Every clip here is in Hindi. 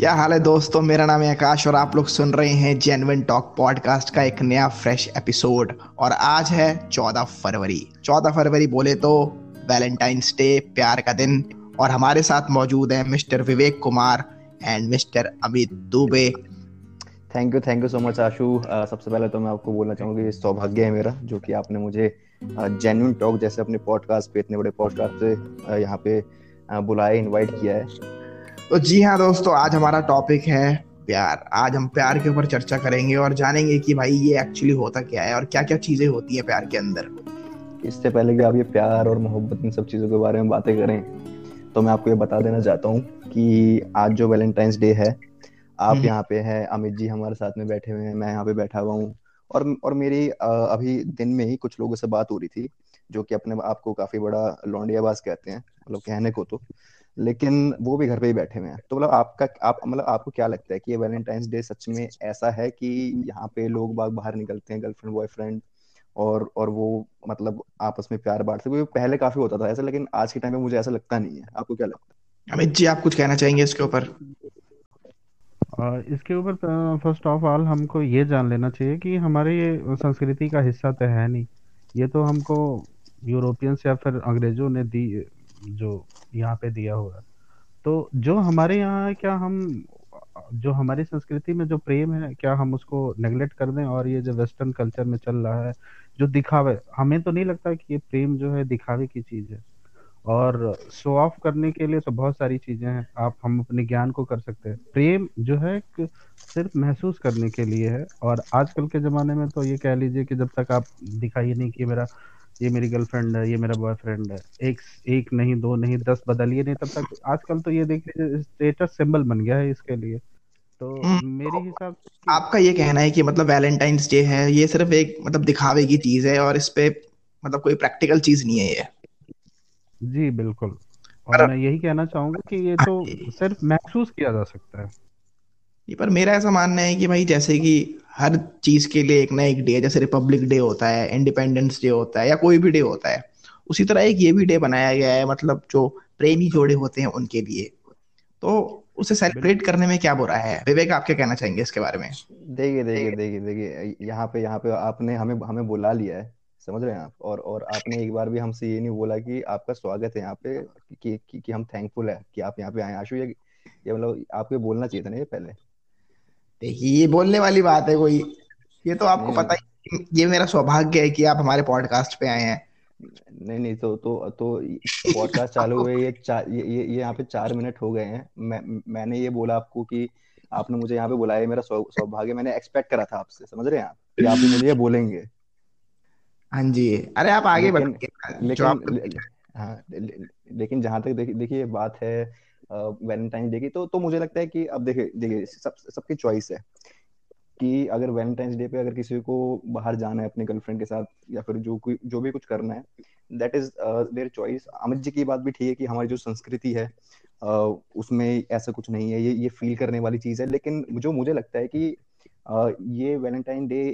क्या हाल है दोस्तों? मेरा नाम है आकाश और आप लोग सुन रहे हैं जेनविन टॉक पॉडकास्ट का एक नया फ्रेश एपिसोड और आज है चौदह फरवरी। चौदह फरवरी बोले तो वैलेंटाइंस डे प्यार का दिन। और हमारे साथ मौजूद है mister Vivek Kumar and mister Amit Dubey. Thank you thank you so much Ashu. सबसे पहले तो मैं आपको बोलना चाहूँगा कि सौभाग्य है मेरा, जो कि आपने मुझे जेन्यून टॉक जैसे अपने पॉडकास्ट पे, इतने बड़े पॉडकास्ट से यहाँ पे बुलाया इनवाइट किया है। तो जी हाँ दोस्तों आज हमारा टॉपिक है प्यार। आज हम प्यार के ऊपर चर्चा करेंगे और जानेंगे कि भाई ये एक्चुअली होता क्या है और क्या क्या चीज़ें होती है प्यार के अंदर। इससे पहले कि आप ये प्यार और मोहब्बत इन सब चीज़ों के बारे में बातें करें तो मैं आपको ये बता देना चाहता हूँ कि आज जो वैलेंटाइंस डे है आप हम्म। यहाँ पे हैं अमित जी हमारे साथ में बैठे हुए हैं मैं यहाँ पे बैठा हुआ हूँ। और और मेरी अभी दिन में ही कुछ लोगों से बात हो रही थी जो कि अपने आप को काफ़ी बड़ा लौंडियाबाज कहते हैं मतलब कहने को तो। लेकिन वो भी घर पे ही बैठे हुए हैं। तो मतलब आपका आप मतलब आपको क्या लगता है कि ये वैलेंटाइंस डे सच में ऐसा है कि यहाँ पे लोग बाग बाहर निकलते हैं गर्लफ्रेंड बॉयफ्रेंड और और वो मतलब आपस में प्यार बांटते हैं? पहले काफ़ी होता था ऐसा लेकिन आज के टाइम में मुझे ऐसा लगता नहीं है। आपको क्या लगता है? अमित जी आप कुछ कहना चाहेंगे इसके ऊपर? इसके ऊपर फ़र्स्ट ऑफ़ ऑल हमको ये जान लेना चाहिए कि हमारे ये संस्कृति का हिस्सा तो है नहीं। ये तो हमको यूरोपियंस या फिर अंग्रेज़ों ने दी जो यहाँ पे दिया हुआ है। तो जो हमारे यहाँ है, क्या हम, जो हमारी संस्कृति में जो प्रेम है, क्या हम उसको नेग्लेक्ट कर दें? और ये जो वेस्टर्न कल्चर में चल रहा है, जो दिखावे, हमें तो नहीं लगता कि ये प्रेम जो है दिखावे की चीज़ है। और शो ऑफ़ करने के लिए तो बहुत सारी चीज़ें हैं, आप, हम अपने ज्ञान को कर सकते हैं। प्रेम जो है सिर्फ़ महसूस करने के लिए है। और आजकल के जमाने में तो ये कह लीजिए कि जब तक आप दिखाइए नहीं कि मेरा ये मेरी गर्लफ्रेंड है ये मेरा बॉयफ्रेंड है। एक एक नहीं दो नहीं दस बदलिए नहीं तब तक आजकल तो ये देखिए स्टेटस सिंबल बन गया है इसके लिए। तो हम्म, मेरे हिसाब आपका ये कहना है कि मतलब वैलेंटाइंस डे है ये सिर्फ़ एक मतलब दिखावे की चीज़ है और इस पे मतलब कोई प्रैक्टिकल चीज़ नहीं है ये। जी बिल्कुल। और मैं यही कहना चाहूँगा कि ये तो हाँ सिर्फ़ महसूस किया जा सकता है। पर मेरा ऐसा मानना है कि भाई जैसे कि हर चीज़ के लिए एक ना एक डे जैसे रिपब्लिक डे होता है इंडिपेंडेंस डे होता है या कोई भी डे होता है उसी तरह एक ये भी डे बनाया गया है मतलब जो प्रेमी जोड़े होते हैं उनके लिए। तो उसे सेलिब्रेट करने में क्या बुरा है? विवेक आप क्या कहना चाहेंगे इसके बारे में? देखिए देखिए देखिए देखिए यहाँ पे यहाँ पे आपने हमें हमें बुला लिया है समझ रहे हैं आप? और और आपने एक बार भी हमसे ये नहीं बोला कि आपका स्वागत है यहाँ पे कि कि, कि हम थैंकफुल है कि आप यहाँ पे आए आशु ये मतलब आपको बोलना चाहिए था ना ये पहले? देखिए ये बोलने वाली बात है कोई। ये तो आपको पता ही ये मेरा सौभाग्य है कि आप हमारे पॉडकास्ट पे आए हैं। नहीं नहीं तो तो तो पॉडकास्ट चालू हुए ये चार ये ये, यहाँ पे चार मिनट हो गए हैं। मैं मैंने ये बोला आपको कि आपने मुझे यहाँ पे बुलाया मेरा सौभाग्य मैंने एक्सपेक्ट करा था आपसे समझ रहे हैं आप? कि आप मुझे ये बोलेंगे। हाँ जी। अरे आप आगे लेकिन लेकिन हाँ लेकिन जहाँ तक देखिए बात है वैलेंटाइन डे की तो तो मुझे लगता है कि अब देखिए देखिए सब सबकी चॉइस है कि अगर वैलेंटाइंस डे पे अगर किसी को बाहर जाना है अपने गर्लफ्रेंड के साथ या फिर जो कोई जो भी कुछ करना है that is their choice Amit ji की बात भी ठीक है कि हमारी जो संस्कृति है uh, उसमें ऐसा कुछ नहीं है ये ये फील करने वाली चीज़ है लेकिन जो मुझे लगता है कि uh, ये वैलेंटाइन डे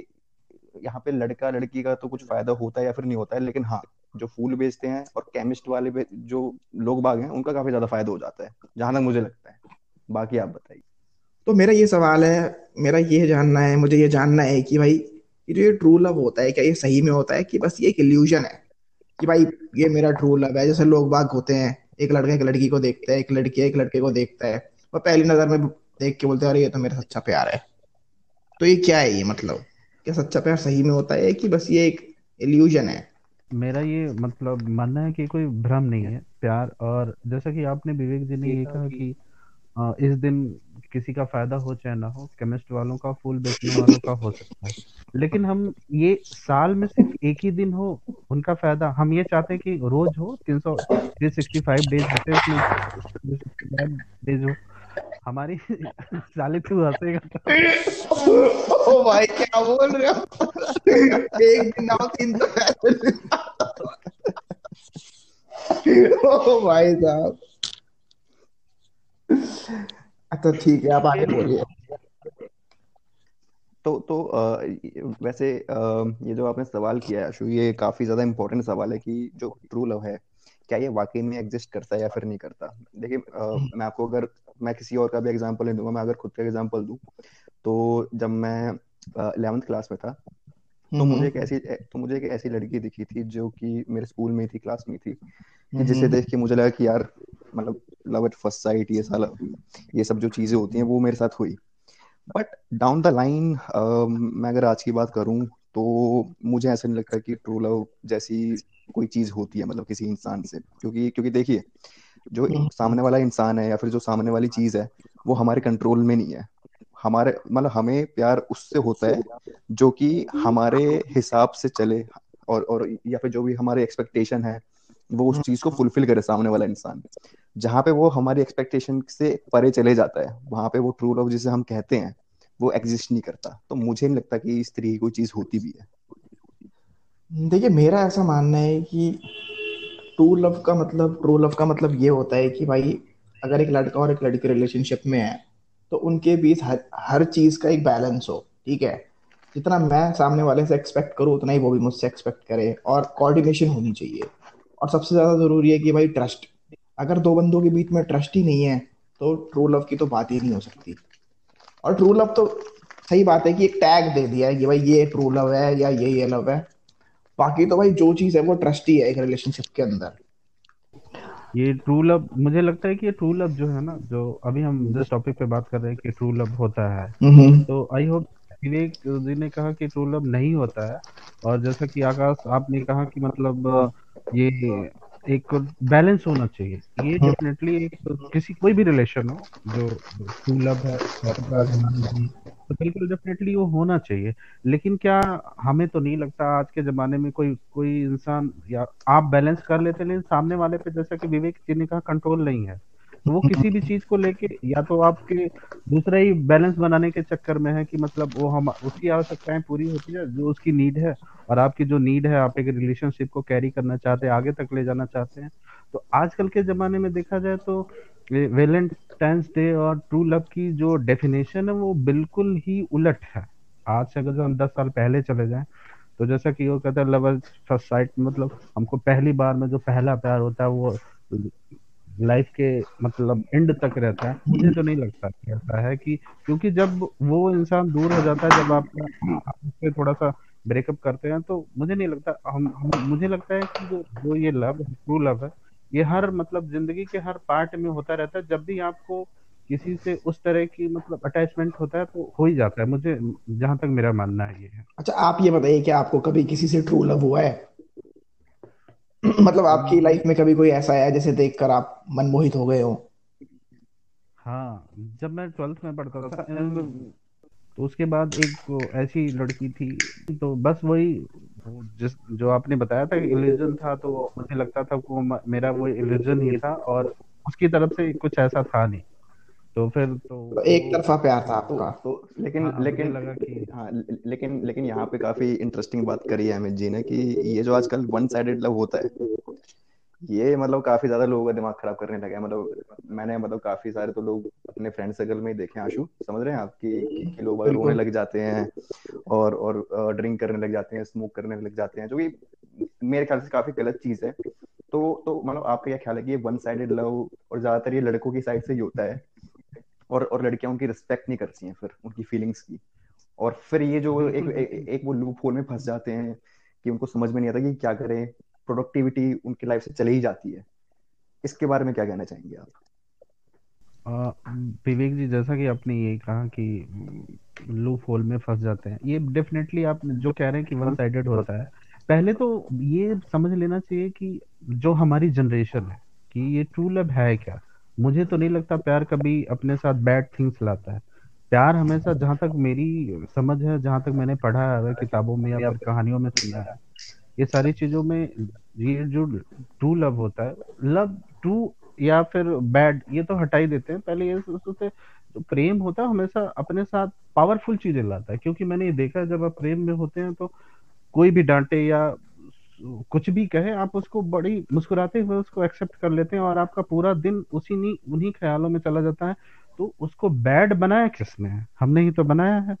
यहाँ पे लड़का लड़की का तो कुछ फ़ायदा होता है या फिर नहीं होता है लेकिन हाँ जो फूल बेचते हैं और केमिस्ट वाले जो लोग बाग हैं, उनका काफ़ी ज़्यादा फ़ायदा हो जाता है, जहाँ तक मुझे लगता है। बाकी आप बताइए। तो मेरा ये सवाल है, मेरा ये जानना है, मुझे ये जानना है कि भाई, ये जो ये ट्रू लव होता है, क्या ये सही में होता है कि बस ये एक इल्यूजन है? कि भाई, ये मेरा ट्रू लव है, जैसे लोग बाग होते हैं, एक लड़का एक लड़की को देखता है, एक लड़की एक लड़के को देखता है, और पहली नज़र में देख के बोलते हैं, अरे, ये तो मेरा सच्चा प्यार है। तो ये क्या है ये मतलब? क्या सच्चा प्यार सही में होता है कि बस ये एक इल्यूजन है? मेरा ये मतलब मानना है कि कोई भ्रम नहीं है प्यार और जैसा कि आपने विवेक जी ने ये कहा कि आ, इस दिन किसी का फ़ायदा हो चाहे ना हो केमिस्ट वालों का फूल बेचने वालों का हो सकता है। लेकिन हम ये साल में सिर्फ़ एक ही दिन हो उनका फ़ायदा हम ये चाहते हैं कि रोज हो तीन सौ three sixty five days days हो। हमारी साले तू हंसेगा ओ भाई क्या बोल रहे हो? एक दिन आओ तीन तो ओ भाई साहब। अच्छा ठीक है आप आगे बोलिए। तो तो आ, वैसे आ, ये जो आपने सवाल किया है ये काफ़ी ज़्यादा इम्पोर्टेंट सवाल है कि जो ट्रू लव है क्या ये वाकई में एग्जिस्ट करता है या फिर नहीं करता? देखिए मैं आपको अगर मैं किसी और का भी एग्जांपल नहीं दूँगा मैं अगर खुद का एग्जांपल दूँ तो जब मैं इलेवेंथ क्लास में था तो मुझे एक ऐसी तो मुझे एक ऐसी लड़की दिखी थी जो कि मेरे स्कूल में थी क्लास में थी जिसे देख के मुझे लगा कि यार मतलब लव एट फ़र्स्ट साइट ये साला ये सब जो चीज़ें होती हैं वो मेरे साथ हुई। बट डाउन द लाइन मैं अगर आज की बात करूँ तो मुझे ऐसा नहीं लगता कि ट्रू लव जैसी कोई चीज़ होती है मतलब किसी इंसान से। क्योंकि क्योंकि देखिए जो हम्म। सामने वाला इंसान है या फिर जो सामने वाली चीज़ है वो हमारे कंट्रोल में नहीं है। हमारे मतलब हमें प्यार उससे होता है जो कि हमारे हिसाब से चले और और या फिर जो भी हमारे एक्सपेक्टेशन है वो उस चीज़ को फुलफिल करे सामने वाला इंसान। जहाँ पे वो हमारी एक्सपेक्टेशन से परे चले जाता है वहाँ पे वो ट्रू लव जिसे हम कहते हैं वो एग्जिस्ट नहीं करता। तो मुझे नहीं लगता कि इस तरह कोई चीज़ होती भी है। देखिए, मेरा ऐसा मानना है कि ट्रू लव का मतलब ट्रू लव का मतलब ये होता है कि भाई, अगर एक लड़का और एक लड़की रिलेशनशिप में है तो उनके बीच हर हर चीज़ का एक बैलेंस हो, ठीक है? जितना मैं सामने वाले से एक्सपेक्ट करूँ, उतना ही वो भी मुझसे एक्सपेक्ट करे और कोऑर्डिनेशन होनी चाहिए। और सबसे ज़्यादा ज़रूरी है कि भाई ट्रस्ट अगर दो बंदों के बीच में ट्रस्ट ही नहीं है तो ट्रू लव की तो बात ही नहीं हो सकती। और ट्रू लव तो सही बात है कि एक टैग दे दिया है कि भाई ये ट्रू लव है या ये ये लव है। बाकी तो भाई जो चीज़ है वो ट्रस्ट ही एक रिलेशनशिप के अंदर। ये ट्रू लव मुझे लगता है कि ये ट्रू लव जो है ना जो अभी हम जिस टॉपिक पे बात कर रहे हैं कि ट्रू लव होता है। तो आई होप विवेक जी ने कहा कि ट्रू लव नहीं होता है। और जैसा कि आकाश आपने कहा कि मतलब ये एक बैलेंस होना चाहिए। ये डेफिनेटली हाँ। एक किसी कोई भी रिलेशन हो जो सुलभ है तो बिल्कुल डेफिनेटली वो होना चाहिए। लेकिन क्या हमें तो नहीं लगता आज के जमाने में कोई कोई इंसान या आप बैलेंस कर लेते लेकिन सामने वाले पे जैसा कि विवेक जी ने कहा कंट्रोल नहीं है। तो वो किसी भी चीज़ को लेके या तो आपके दूसरा ही बैलेंस बनाने के चक्कर में है कि मतलब वो हम, उसकी आवश्यकताएँ पूरी होती है, जो उसकी नीड है और आपकी जो नीड है, आप एक रिलेशनशिप को कैरी करना चाहते हैं, आगे तक ले जाना चाहते हैं। तो आजकल के जमाने में देखा जाए तो वेलेंटाइंस डे और ट्रू लव की जो डेफिनेशन है वो बिल्कुल ही उलट है। आज से अगर हम दस साल पहले चले जाएँ तो जैसा कि वो कहते हैं लवर फ़र्स्ट साइट मतलब हमको पहली बार में जो पहला प्यार होता है वो लाइफ के मतलब एंड तक रहता है। मुझे तो नहीं लगता कि ऐसा है कि क्योंकि जब वो इंसान दूर हो जाता है जब आप उससे थोड़ा सा ब्रेकअप करते हैं तो मुझे नहीं लगता हम, हम मुझे लगता है कि जो जो ये लव ट्रू लव है ये हर मतलब ज़िंदगी के हर पार्ट में होता रहता है। जब भी आपको किसी से उस तरह की मतलब अटैचमेंट होता है तो हो ही जाता है। मुझे जहाँ तक मेरा मानना है ये है। अच्छा आप ये बताइए कि आपको कभी किसी से ट्रू लव हुआ है? मतलब आपकी लाइफ में कभी कोई ऐसा आया जिसे देखकर आप मनमोहित हो गए हो? हाँ जब मैं ट्वेल्थ में पढ़ता था तो उसके बाद एक ऐसी लड़की थी तो बस वही जिस जो आपने बताया था इल्यूजन था तो मुझे लगता था वो मेरा वो इल्यूजन ही था और उसकी तरफ़ से कुछ ऐसा था नहीं। तो फिर तो, तो एक तरफा प्यार था आपका। तो, तो लेकिन हाँ, लेकिन लगा कि हाँ लेकिन लेकिन यहाँ पे काफ़ी इंटरेस्टिंग बात करी है अमित जी ने कि ये जो आजकल वन साइडेड लव होता है ये मतलब काफ़ी ज़्यादा लोगों का दिमाग खराब करने लगा है। मतलब मैंने मतलब काफ़ी सारे तो लोग अपने फ्रेंड सर्कल में ही देखे आशु समझ रहे हैं आप कि, कि लोग रोने लग जाते हैं और और ड्रिंक करने लग जाते हैं स्मोक करने लग जाते हैं जो कि मेरे ख्याल से काफ़ी गलत चीज़ है। तो तो मतलब आपका क्या ख्याल है कि ये वन साइडेड लव और ज़्यादातर ये लड़कों की साइड से ही होता है? और और लड़कियाँ उनकी रिस्पेक्ट नहीं करती हैं फिर उनकी फीलिंग्स की। और फिर ये जो एक एक, एक वो लूप होल में फंस जाते हैं कि उनको समझ में नहीं आता कि क्या करें प्रोडक्टिविटी उनकी लाइफ से चली ही जाती है। इसके बारे में क्या कहना चाहेंगे आप? विवेक जी जैसा कि आपने ये कहा कि लूप होल में फंस जाते हैं ये डेफिनेटली आप जो कह रहे हैं कि वन साइडेड होता है। पहले तो ये समझ लेना चाहिए कि जो हमारी जनरेशन है कि ये ट्रू लव है क्या? मुझे तो नहीं लगता प्यार कभी अपने साथ बैड थिंग्स लाता है। प्यार हमेशा जहाँ तक मेरी समझ है, जहाँ तक मैंने पढ़ा है किताबों में या फिर कहानियों में सुना है, ये सारी चीज़ों में ये जो ट्रू लव होता है लव ट्रू या फिर बैड ये तो हटा ही देते हैं। पहले ये सोचते तो प्रेम होता है हमेशा अपने साथ पावरफुल चीज़ें लाता है, क्योंकि मैंने ये देखा है, जब आप प्रेम में होते हैं तो कोई भी डांटे या कुछ भी कहे आप उसको बड़ी मुस्कुराते हुए उसको एक्सेप्ट कर लेते हैं और आपका पूरा दिन उसी नहीं उन्हीं ख्यालों में चला जाता है। तो उसको बैड बनाया किसने? हमने ही तो बनाया है।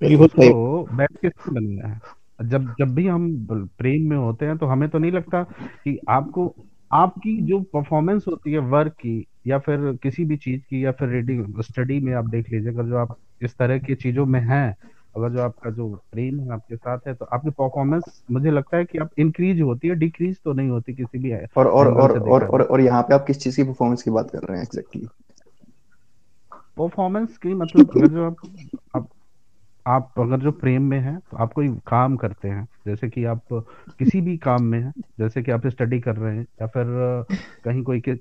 बिल्कुल तो बैड किसने बनाया है? जब जब भी हम प्रेम में होते हैं तो हमें तो नहीं लगता कि आपको आपकी जो परफॉर्मेंस होती है वर्क की या फिर किसी भी चीज़ की या फिर रीडिंग स्टडी में आप देख लीजिए अगर जो आप इस तरह की चीज़ों में हैं अगर जो आपका जो प्रेम है आपके साथ है तो आपकी परफॉर्मेंस मुझे लगता है कि आप इंक्रीज होती है डिक्रीज तो नहीं होती किसी भी है। और और और और, और और यहाँ पे आप किस चीज़ की परफॉर्मेंस की बात कर रहे हैं एग्जैक्टली परफॉर्मेंस की मतलब अगर जो आप, आप आप अगर जो प्रेम में हैं तो आप कोई काम करते हैं जैसे कि आप किसी भी काम में हैं जैसे कि आप स्टडी कर रहे हैं या फिर कहीं कोई के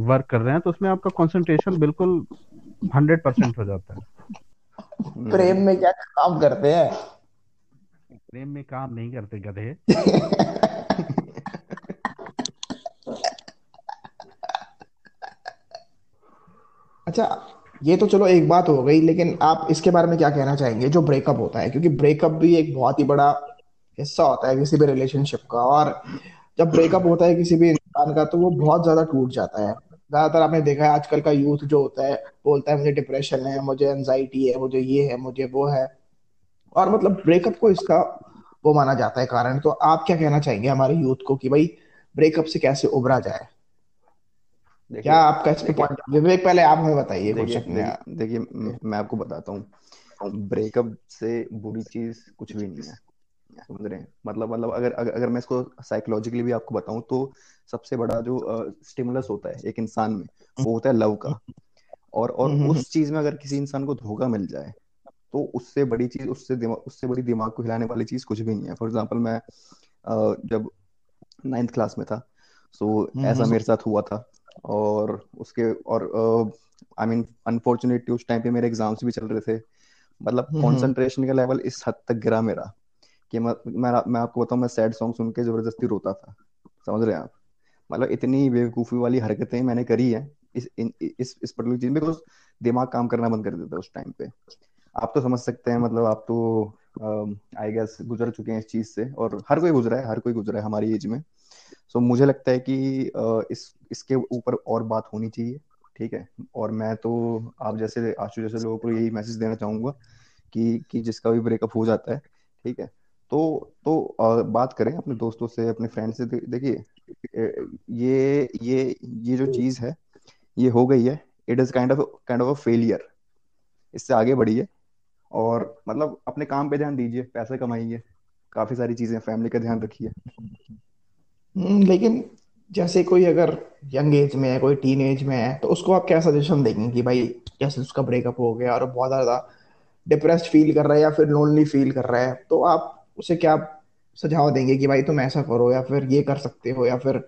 वर्क कर रहे हैं तो उसमें आपका कंसंट्रेशन बिल्कुल हंड्रेड परसेंट हो जाता है। प्रेम में क्या काम करते हैं? प्रेम में काम नहीं करते गधे। अच्छा ये तो चलो एक बात हो गई लेकिन आप इसके बारे में क्या कहना चाहेंगे जो ब्रेकअप होता है? क्योंकि ब्रेकअप भी एक बहुत ही बड़ा हिस्सा होता है किसी भी रिलेशनशिप का और जब ब्रेकअप होता है किसी भी इंसान का तो वो बहुत ज़्यादा टूट जाता है। ज़्यादातर आपने देखा है आजकल का यूथ जो होता है बोलता है मुझे डिप्रेशन है मुझे एनजाइटी है मुझे ये है मुझे वो है। और मतलब ब्रेकअप को इसका वो माना जाता है कारण। तो आप क्या कहना चाहेंगे हमारे यूथ को कि भाई ब्रेकअप से कैसे उभरा जाए? क्या आपका इस पॉइंट विवेक पहले आप हमें बताइए देखिए मैं आपको बताता हूँ। ब्रेकअप से बुरी चीज़ कुछ भी नहीं है। समझ रहे हैं। मतलब मतलब अगर अगर, अगर मैं इसको साइकोलॉजिकली भी आपको बताऊँ तो सबसे बड़ा जो स्टिमुलस uh, होता है एक इंसान में वो होता है लव का। और और हम्म, हम्म, उस चीज़ में अगर किसी इंसान को धोखा मिल जाए तो उससे बड़ी चीज़ उससे दिमाग उससे बड़ी दिमाग को हिलाने वाली चीज़ कुछ भी नहीं है। फॉर एग्ज़ाम्पल मैं uh, जब नाइन्थ क्लास में था सो so, ऐसा मेरे साथ हुआ था और उसके और आई मीन अनफॉर्चुनेटली उस टाइम पे मेरे एग्ज़ाम्स भी चल रहे थे। मतलब कंसंट्रेशन का लेवल इस हद तक गिरा मेरा। कि मैं मैं, मैं आपको बताऊँ मैं सैड सॉन्ग सुन के ज़बरदस्ती रोता था। समझ रहे हैं आप? मतलब इतनी बेवकूफ़ी वाली हरकतें मैंने करी है इस इस इस चीज़ बिकॉज़ दिमाग काम करना बंद कर देता है उस टाइम पे। आप तो समझ सकते हैं मतलब आप तो आई गेस गुजर चुके हैं इस चीज़ से और हर कोई गुजरा है हर कोई गुजरा है हमारी एज में। सो so, मुझे लगता है कि इस इसके ऊपर और बात होनी चाहिए ठीक है? और मैं तो आप जैसे आशु जैसे लोगों को यही मैसेज देना चाहूँगा कि कि जिसका भी ब्रेकअप हो जाता है ठीक है? तो तो बात करें अपने दोस्तों से अपने फ्रेंड से देखिए ये ये ये जो चीज़ है ये हो गई है it is kind of kind of a failure इससे आगे बढ़िए और मतलब अपने काम पे ध्यान दीजिए पैसे कमाइए काफ़ी सारी चीज़ें फैमिली का ध्यान रखिए। हम्म, लेकिन जैसे कोई अगर यंग एज में है कोई टीन एज में है तो उसको आप क्या सजेशन देंगे कि भाई जैसे उसका ब्रेकअप हो गया और बहुत ज़्यादा डिप्रेस्ड फील कर रहा है या फिर लोनली फील कर रहा है तो आप उसे क्या सुझाव देंगे कि भाई तुम ऐसा करो या फिर ये कर सकते हो या फिर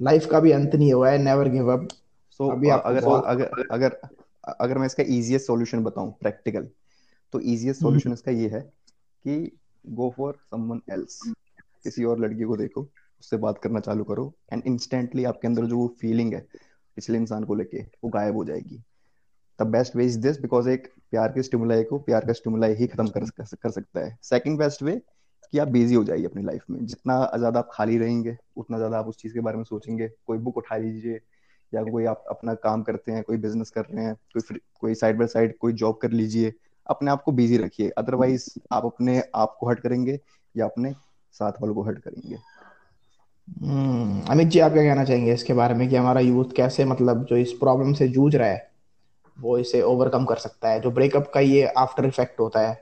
लाइफ का भी अंत नहीं हुआ है नेवर गिव अप सो अभी आप अगर अगर अगर अगर मैं इसका इजीएस्ट सॉल्यूशन बताऊँ प्रैक्टिकल तो इजीएस्ट सॉल्यूशन हम्म। इसका ये है कि गो फॉर समवन एल्स किसी और लड़की को देखो उससे बात करना चालू करो एंड इंस्टेंटली आपके अंदर जो वो फीलिंग है पिछले इंसान को लेके वो गायब हो जाएगी। The best way is this because एक प्यार के स्टिमुलाई को प्यार का स्टिमुलाई ही खत्म कर, कर, सकता है। सेकंड बेस्ट वे कि आप बिज़ी हो जाइए अपनी लाइफ में। जितना ज़्यादा आप खाली रहेंगे उतना ज़्यादा आप उस चीज़ के बारे में सोचेंगे। कोई बुक उठा लीजिए या कोई आप अपना काम करते हैं कोई बिज़नेस कर रहे हैं कोई कोई साइड बाय साइड कोई जॉब कर लीजिए अपने आप को बिज़ी रखिए। अदरवाइज़ आप अपने आप को हट करेंगे या अपने साथ वालों को हट करेंगे। हम्म अमित जी आप क्या कहना चाहेंगे इसके बारे में कि हमारा यूथ कैसे मतलब जो इस प्रॉब्लम से जूझ रहा है? वो इसे ओवरकम कर सकता है। जो ब्रेकअप का ये आफ्टर इफ़ेक्ट होता है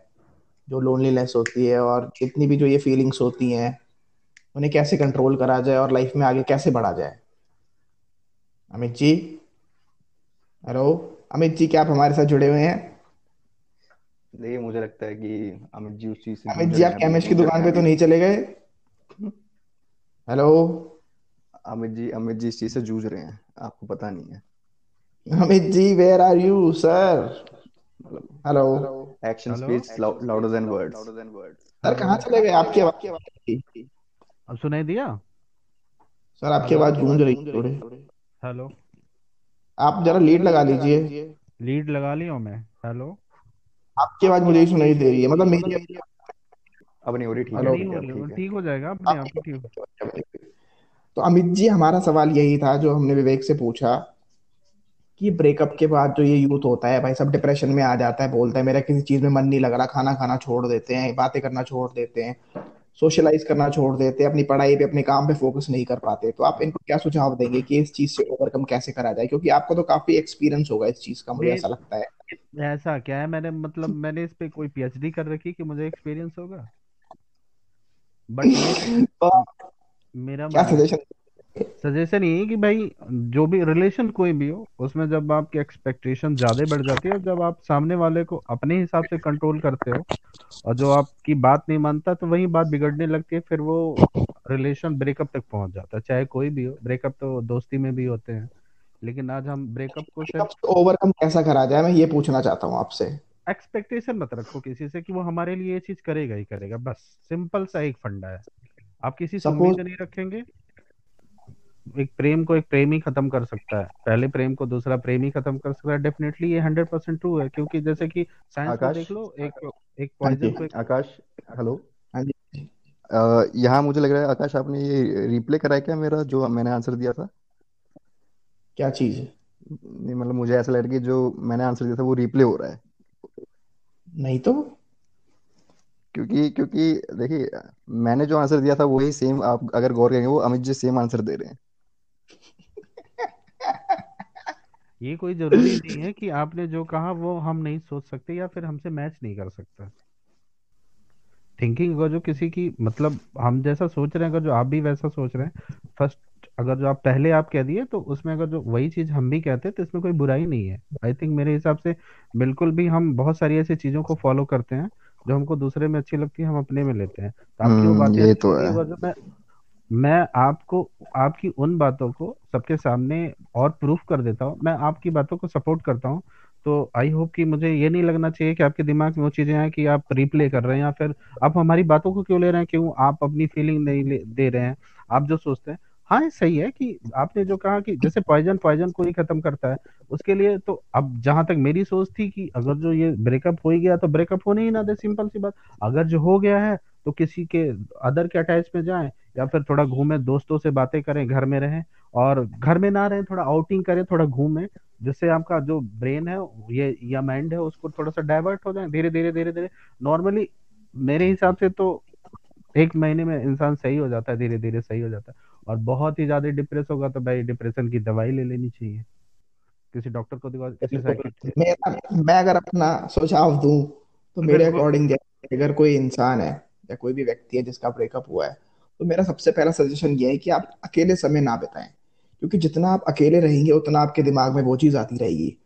जो लोनलीनेस होती है और जितनी भी जो ये फीलिंग्स होती हैं उन्हें कैसे कंट्रोल करा जाए और लाइफ में आगे कैसे बढ़ा जाए। अमित जी? हेलो अमित जी क्या आप हमारे साथ जुड़े हुए हैं? देखिए मुझे लगता है कि अमित जी उस चीज़ से अमित जी आप केमिस्ट की दुकान पे तो नहीं चले गए? हेलो अमित जी अमित जी इस चीज़ से जूझ रहे हैं आपको पता नहीं है। Amit ji where are you sir hello action speech louder than words sir कहाँ चले गए? आपकी आवाज़ अब सुनाई दिया? सर आपकी आवाज़ गूंज रही थोड़ी। हेलो आप जरा लीड लगा लीजिए। लीड लगा लिया मैं। हेलो आपकी आवाज़ मुझे ही सुनाई दे रही है। मतलब मेरी अब नहीं हो रही ठीक है। ठीक हो जाएगा। अपने आप ठीक तो अमित जी हमारा सवाल यही था जो हमने विवेक से पूछा। कि ब्रेकअप के बाद जो ये यूथ होता है भाई सब डिप्रेशन में आ जाता है बोलता है मेरा किसी चीज़ में मन नहीं लग रहा खाना खाना छोड़ देते हैं बातें करना छोड़ देते हैं सोशलाइज करना छोड़ देते हैं अपनी पढ़ाई पे अपने काम पे फोकस नहीं कर पाते। तो आप इनको क्या सुझाव देंगे कि इस चीज़ से ओवरकम कैसे करा जाए? क्योंकि आपको तो काफ़ी एक्सपीरियंस होगा इस चीज़ का मुझे ऐसा लगता है। ऐसा क्या है? मैंने मतलब मैंने इस पे कोई पीएचडी कर रखी कि मुझे एक्सपीरियंस होगा? बट मेरा क्या सजेशन सजेशन ये है कि भाई जो भी रिलेशन कोई भी हो उसमें जब आपकी एक्सपेक्टेशन ज़्यादा बढ़ जाती है जब आप सामने वाले को अपने हिसाब से कंट्रोल करते हो और जो आपकी बात नहीं मानता तो वही बात बिगड़ने लगती है फिर वो रिलेशन ब्रेकअप तक पहुँच जाता है। चाहे कोई भी हो ब्रेकअप तो दोस्ती में भी होते हैं लेकिन आज हम ब्रेकअप को सिर्फ़ ओवरकम कैसा करा जाए मैं ये पूछना चाहता हूँ आपसे। एक्सपेक्टेशन मत रखो किसी से कि वो हमारे लिए ये चीज़ करेगा ही करेगा बस। सिंपल सा एक फंडा है। आप किसी से उम्मीद नहीं रखेंगे। एक प्रेम को एक प्रेमी खत्म कर सकता है। पहले प्रेम को दूसरा प्रेमी खत्म कर सकता है। डेफिनेटली ये हंड्रेड परसेंट ट्रू है क्योंकि जैसे कि साइंस आकाश? देख लो एक एक हाँ जी पॉइजन को एक आकाश हेलो हाँ जी। यहाँ मुझे लग रहा है आकाश आपने ये रिप्ले कराया क्या मेरा जो मैंने आंसर दिया था? क्या चीज़ नहीं मतलब मुझे ऐसा लग रहा है कि जो मैंने आंसर दिया था वो रिप्ले हो रहा है। नहीं तो? क्योंकि क्योंकि देखिए मैंने जो आंसर दिया था वही सेम आप अगर गौर करेंगे वो अमित जी सेम आंसर दे रहे हैं। ये कोई ज़रूरी नहीं है कि आपने जो कहा वो हम नहीं सोच सकते या फिर हमसे मैच नहीं कर सकता। थिंकिंग अगर जो किसी की मतलब हम जैसा सोच रहे हैं अगर जो आप भी वैसा सोच रहे हैं फ़र्स्ट अगर जो आप पहले आप कह दिए तो उसमें अगर जो वही चीज़ हम भी कहते हैं तो इसमें कोई बुराई नहीं है। आई थिंक मेरे हिसाब से बिल्कुल भी हम बहुत सारी ऐसी चीज़ों को फॉलो करते हैं जो हमको दूसरे में अच्छी लगती है हम अपने में लेते हैं। तो आपकी वो हम्म बातें ये अच्छी तो है। जो मैं मैं आपको, आपकी उन बातों को सबके सामने और प्रूफ कर देता हूँ। मैं आपकी बातों को सपोर्ट करता हूँ। तो आई होप कि मुझे ये नहीं लगना चाहिए कि आपके दिमाग में वो चीज़ें हैं कि आप रिप्ले कर रहे हैं या फिर आप हमारी बातों को क्यों ले रहे हैं, क्यों आप अपनी फीलिंग नहीं दे रहे हैं? आप जो सोचते हैं। हाँ सही है कि आपने जो कहा कि जैसे पॉइजन पॉइजन को ही खत्म करता है, उसके लिए तो अब जहाँ तक मेरी सोच थी कि अगर जो ये ब्रेकअप हो ही गया तो ब्रेकअप होने ही ना दे सिंपल सी बात। अगर जो हो गया है तो किसी के अदर के अटैच में जाएँ या फिर थोड़ा घूमें दोस्तों से बातें करें घर में रहें और घर में ना रहें थोड़ा आउटिंग करें थोड़ा घूमें जिससे आपका जो ब्रेन है ये या माइंड है उसको थोड़ा सा डाइवर्ट हो जाए धीरे धीरे धीरे धीरे। नॉर्मली मेरे हिसाब से तो एक महीने में इंसान सही हो जाता है धीरे धीरे सही हो जाता है। और बहुत ही ज़्यादा डिप्रेस होगा तो भाई डिप्रेशन की दवाई ले लेनी चाहिए। किसी डॉक्टर को दिखा मैं मैं अगर अपना सुझाव दूँ तो मेरे अकॉर्डिंग अगर कोई इंसान है या कोई भी व्यक्ति है जिसका ब्रेकअप हुआ है तो मेरा सबसे पहला सजेशन ये है कि आप अकेले समय ना बिताएँ, क्योंकि जितना आप अकेले रहेंगे, उतना आपके दिमाग में वो चीज़ आती रहेगी।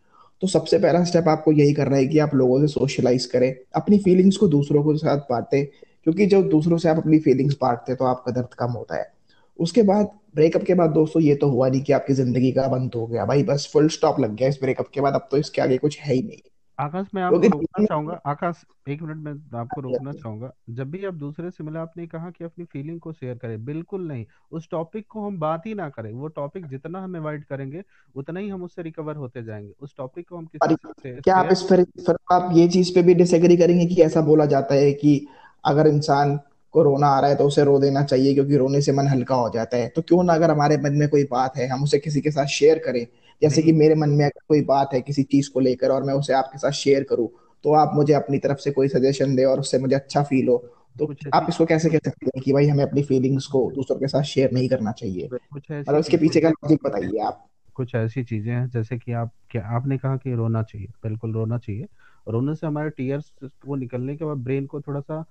तो सबसे पहला स्टेप आपको यही करना है कि आप लोगों से सोशलाइज करें, अपनी फीलिंग्स को दूसरों के साथ बांटें, क्योंकि जब दूसरों से आप अपनी फीलिंग्स बांटते हैं तो आपका दर्द कम होता है। उसके बाद ब्रेकअप के बाद दोस्तों, ये तो हुआ नहीं कि आपकी ज़िंदगी का अंत हो गया, भाई बस फुल स्टॉप लग गया इस ब्रेकअप के बाद, अब तो इसके आगे कुछ है ही नहीं। आकाश मैं आपको रोकना चाहूँगा। आकाश एक मिनट मैं आपको रोकना चाहूँगा। जब भी आप दूसरे से मिले आपने कहा कि अपनी फीलिंग को शेयर करें। बिल्कुल नहीं। उस टॉपिक को हम बात ही ना करें। वो टॉपिक जितना हम अवॉइड करेंगे उतना ही हम उससे रिकवर होते जाएँगे। उस टॉपिक को हम किसी से क्या आप इस पर आप ये चीज़ पे भी डिसएग्री करेंगे कि ऐसा बोला जाता है कि अगर इंसान को रोना आ रहा है तो उसे रो देना चाहिए क्योंकि रोने से मन हल्का हो जाता है। तो क्यों ना अगर हमारे मन में कोई बात है हम उसे किसी के साथ शेयर करें। जैसे कि मेरे मन में अगर कोई बात है किसी चीज़ को लेकर और मैं उसे आपके साथ शेयर करूँ तो आप मुझे अपनी तरफ़ से कोई सजेशन दे और उससे मुझे अच्छा फील हो तो आप इसको कैसे कह सकते हैं कि भाई हमें अपनी फीलिंग्स को दूसरों के साथ शेयर नहीं करना चाहिए? मतलब इसके पीछे का लॉजिक बताइए आप। कुछ ऐसी चीज़ें हैं जैसे कि आप क्या आपने कहा कि रोना चाहिए? बिल्कुल रोना चाहिए। रोने से हमारे टीयर्स वो निकलने के बाद ब्रेन को थोड़ा सा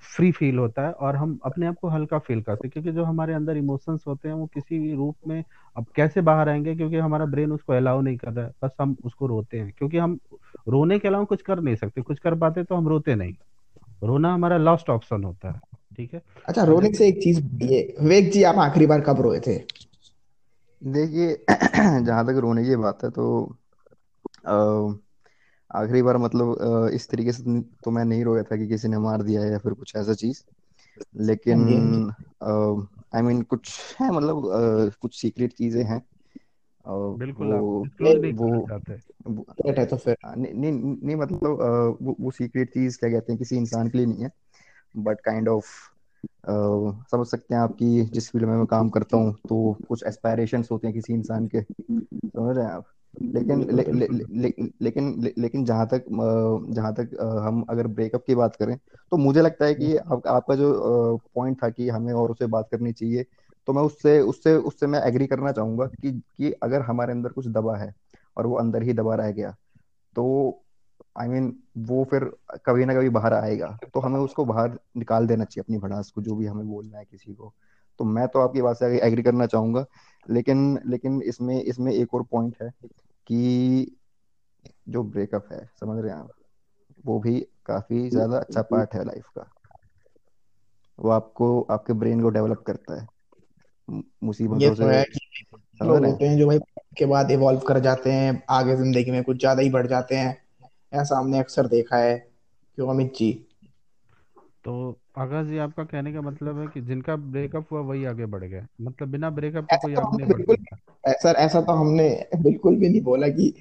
फ्री फील होता है और हम अपने आप को हल्का फील करते हैं क्योंकि जो हमारे अंदर इमोशंस होते हैं वो किसी भी रूप में अब कैसे बाहर आएँगे क्योंकि हमारा ब्रेन उसको अलाउ नहीं कर रहा है बस हम उसको रोते हैं क्योंकि हम रोने के अलावा कुछ कर नहीं सकते। कुछ कर पाते तो हम रोते नहीं। रोना हमारा लास्ट ऑप्शन होता है ठीक है? अच्छा रोने से एक चीज़ बताइए। विवेक जी आप आखिरी बार कब रोए थे? देखिए जहाँ तक रोने की बात है तो अ, आखिरी बार मतलब इस तरीके से तो मैं नहीं रोया था कि किसी ने मार दिया है या फिर कुछ ऐसा चीज़। लेकिन हाँ जी हाँ आई मीन कुछ है मतलब अ, कुछ सीक्रेट चीज़ें हैं। बिल्कुल आप वो डिस्क्लोज नहीं वो करना चाहते वो- सीक्रेट है तो फिर। नहीं नहीं नहीं मतलब वो वो सीक्रेट चीज़ क्या कहते हैं किसी इंसान के लिए नहीं है। बट काइंड ऑफ़ समझ सकते हैं आपकी जिस फ़ील्ड में मैं काम करता हूँ तो कुछ एस्पायरेशंस होते हैं किसी इंसान के। समझ रहे हैं आप? लेकिन ले, ले, ले, लेकिन ले, लेकिन जहाँ तक जहाँ तक हम अगर ब्रेकअप की बात करें तो मुझे लगता है कि आप, आपका जो पॉइंट था कि हमें और उसे बात करनी चाहिए तो मैं उससे उससे उससे मैं एग्री करना चाहूँगा कि कि अगर हमारे अंदर कुछ दबा है और वो अंदर ही दबा रह गया तो आई I मीन mean, वो फिर कभी ना कभी बाहर आएगा तो हमें उसको बाहर निकाल देना चाहिए अपनी भड़ास को जो भी हमें बोलना है किसी को। तो मैं तो आपकी बात से एग्री करना चाहूँगा। लेकिन लेकिन इसमें इसमें एक और पॉइंट है कि जो ब्रेकअप है समझ रहे हैं आप वो भी काफ़ी ज़्यादा अच्छा पार्ट है लाइफ का। वो आपको आपके ब्रेन को डेवलप करता है। मुसीबतों तो से लोग होते हैं जो भाई के बाद इवॉल्व कर जाते हैं आगे ज़िंदगी में कुछ ज़्यादा ही बढ़ जाते हैं। ऐसा हमने अक्सर देखा है। क्यों अमित जी? तो आगाज़ जी आपका कहने का मतलब है कि जिनका ब्रेकअप हुआ वही आगे बढ़ गया। मतलब बिना ब्रेकअप के कोई तो आगे नहीं बढ़ सकता। सर ऐसा तो हमने बिल्कुल भी नहीं बोला कि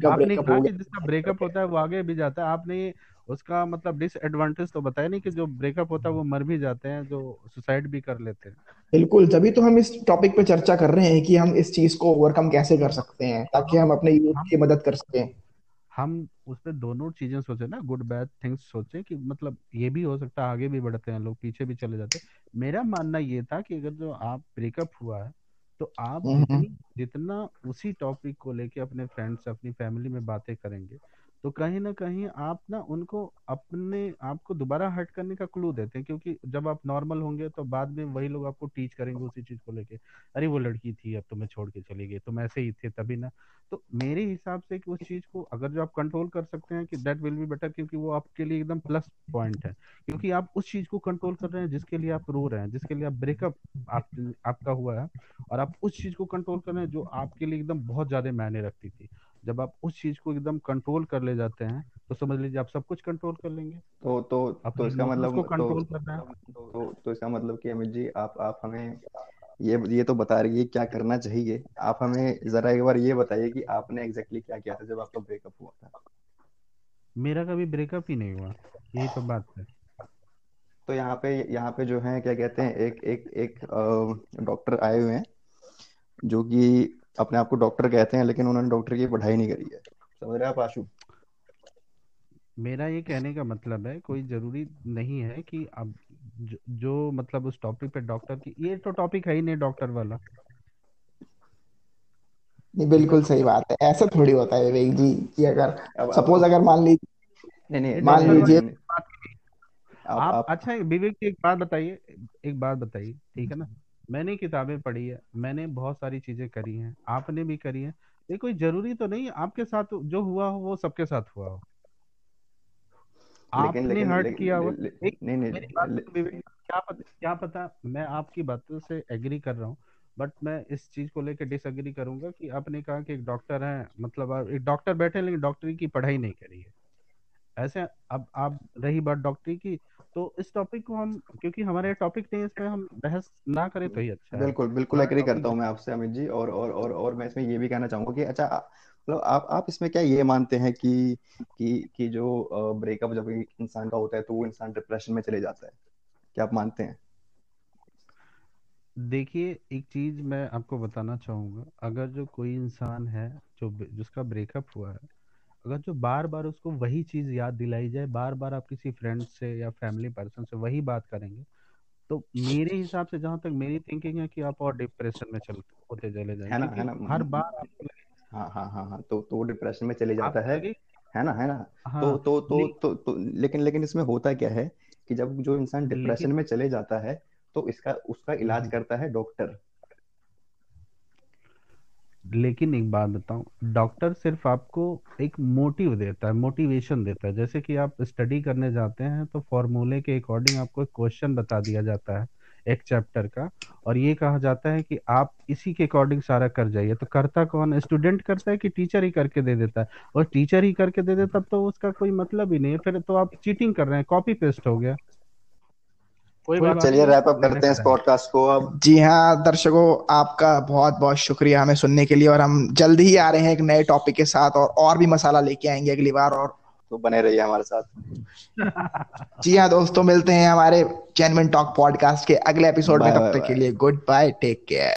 आपने कहा कि जिसका ब्रेकअप होता है वो आगे भी जाता है। आपने उसका मतलब डिसएडवांटेज तो बताया नहीं कि जो ब्रेकअप होता है वो मर भी जाते हैं जो सुसाइड भी कर लेते हैं। बिल्कुल तभी तो हम इस टॉपिक पे चर्चा कर रहे हैं कि हम इस चीज़ को ओवरकम कैसे कर सकते हैं ताकि हम अपने यूथ की मदद कर सकें। हम उस पर दोनों चीज़ें सोचे ना गुड बैड थिंग्स सोचे कि मतलब ये भी हो सकता है आगे भी बढ़ते हैं लोग पीछे भी चले जाते हैं मेरा मानना ये था कि अगर जो आप ब्रेकअप हुआ है तो आप हम्म, हम्म। जितनी जितना उसी टॉपिक को लेके अपने फ्रेंड्स अपनी फैमिली में बातें करेंगे तो कहीं ना कहीं आप ना उनको अपने आपको दोबारा हट करने का क्लू देते हैं क्योंकि जब आप नॉर्मल होंगे तो बाद में वही लोग आपको टीच करेंगे उसी चीज़ को लेके अरे वो लड़की थी अब तुम्हें छोड़ के चली गई तुम ऐसे ही थे तभी ना। तो मेरे हिसाब से कि उस चीज़ को अगर जो आप कंट्रोल कर सकते हैं कि दैट विल बी बेटर क्योंकि वो आपके लिए एकदम प्लस पॉइंट है क्योंकि आप उस चीज़ को कंट्रोल कर रहे हैं जिसके लिए आप रो रहे हैं जिसके लिए आप ब्रेकअप आप, आपका हुआ है और आप उस चीज़ को कंट्रोल कर रहे हैं जो आपके लिए एकदम बहुत ज़्यादा मायने रखती थी। जब आप उस चीज़ को एकदम कंट्रोल कर ले जाते हैं तो समझ लीजिए आप सब कुछ कंट्रोल कर लेंगे। तो तो तो इसका मतलब कंट्रोल तो, करना है। तो, तो तो इसका मतलब कि अमित जी आप आप हमें ये ये तो बता रही है क्या करना चाहिए। आप हमें जरा एक बार ये बताइए कि आपने एग्जैक्टली क्या किया था जब आपका ब्रेकअप हुआ था। मेरा कभी ब्रेकअप ही नहीं हुआ यही तो बात है। तो यहाँ पे यहाँ पे जो है क्या कहते हैं एक एक एक डॉक्टर आए हुए हैं जो कि अपने आप को डॉक्टर कहते हैं लेकिन उन्होंने डॉक्टर की पढ़ाई नहीं करी है। समझ रहे आप आशु? मेरा ये कहने का मतलब है कोई ज़रूरी नहीं है कि अब जो, जो मतलब उस टॉपिक पे डॉक्टर की ये तो टॉपिक है ही नहीं डॉक्टर वाला। नहीं बिल्कुल सही बात है। ऐसा थोड़ी होता है विवेक जी कि अगर सपोज़ अगर मान लीजिए नहीं नहीं मान लीजिए आप, आप अच्छा विवेक जी एक बात बताइए एक बात बताइए ठीक है ना? मैंने किताबें पढ़ी है मैंने बहुत सारी चीज़ें करी हैं आपने भी करी है। ये कोई ज़रूरी तो नहीं आपके साथ जो हुआ हो वो सबके साथ हुआ हो। आपने लेकिन, हर्ट लेकिन, किया हो। एक नहीं नहीं क्या पता क्या पता मैं आपकी बातों से एग्री कर रहा हूँ बट मैं इस चीज़ को लेकर डिसएग्री करूँगा कि आपने कहा कि एक डॉक्टर है मतलब एक डॉक्टर बैठे लेकिन डॉक्टरी की पढ़ाई नहीं करी है। ऐसे अब आप रही बात डॉक्टरी की तो इस टॉपिक को हम क्योंकि हमारे टॉपिक नहीं इसमें हम बहस ना करें तो ही अच्छा बिल्कुल बिल्कुल एग्री करता हूँ मैं आपसे अमित जी और और और और मैं इसमें ये भी कहना चाहूँगा कि अच्छा मतलब आप आप इसमें क्या ये मानते हैं कि कि कि जो ब्रेकअप जब इंसान का होता है तो वो इंसान डिप्रेशन में चले जाता है? क्या आप मानते हैं? देखिए एक चीज़ मैं आपको बताना चाहूँगा। अगर जो कोई इंसान है जो जिसका ब्रेकअप हुआ है अगर जो बार बार उसको वही चीज़ याद दिलाई जाए बार बार आप किसी फ्रेंड से या फैमिली पर्सन से वही बात करेंगे तो मेरे हिसाब से जहाँ तक मेरी थिंकिंग है कि आप और डिप्रेशन में चल होते चले जाएँगे है ना है ना हर बार हाँ हाँ हाँ हाँ तो तो डिप्रेशन में चले जाता है है ना है ना हाँ, तो तो तो तो तो लेकिन लेकिन इसमें होता क्या है कि जब जो इंसान डिप्रेशन में चले जाता है तो इसका उसका इलाज हम्म। करता है डॉक्टर लेकिन एक बात बताऊँ, डॉक्टर सिर्फ़ आपको एक मोटिव देता है, मोटिवेशन देता है। जैसे कि आप स्टडी करने जाते हैं तो फॉर्मूले के अकॉर्डिंग आपको एक क्वेश्चन बता दिया जाता है, एक चैप्टर का। और ये कहा जाता है कि आप इसी के अकॉर्डिंग सारा कर जाइए। तो करता कौन स्टूडेंट करता है कि टीचर ही करके दे देता है? और टीचर ही करके दे देता तब तो उसका कोई मतलब ही नहीं है। फिर तो आप चीटिंग कर रहे हैं, कॉपी पेस्ट हो गया। चलिए रैप अप करते हैं इस पॉडकास्ट को अब। जी हाँ दर्शकों आपका बहुत बहुत शुक्रिया हमें सुनने के लिए और हम जल्द ही आ रहे हैं एक नए टॉपिक के साथ और और भी मसाला लेके आएँगे अगली बार और। तो बने रहिए हमारे साथ। जी हाँ दोस्तों मिलते हैं हमारे चैनमेन टॉक पॉडकास्ट के अगले एपिसोड में। तब तक के लिए गुड बाय टेक केयर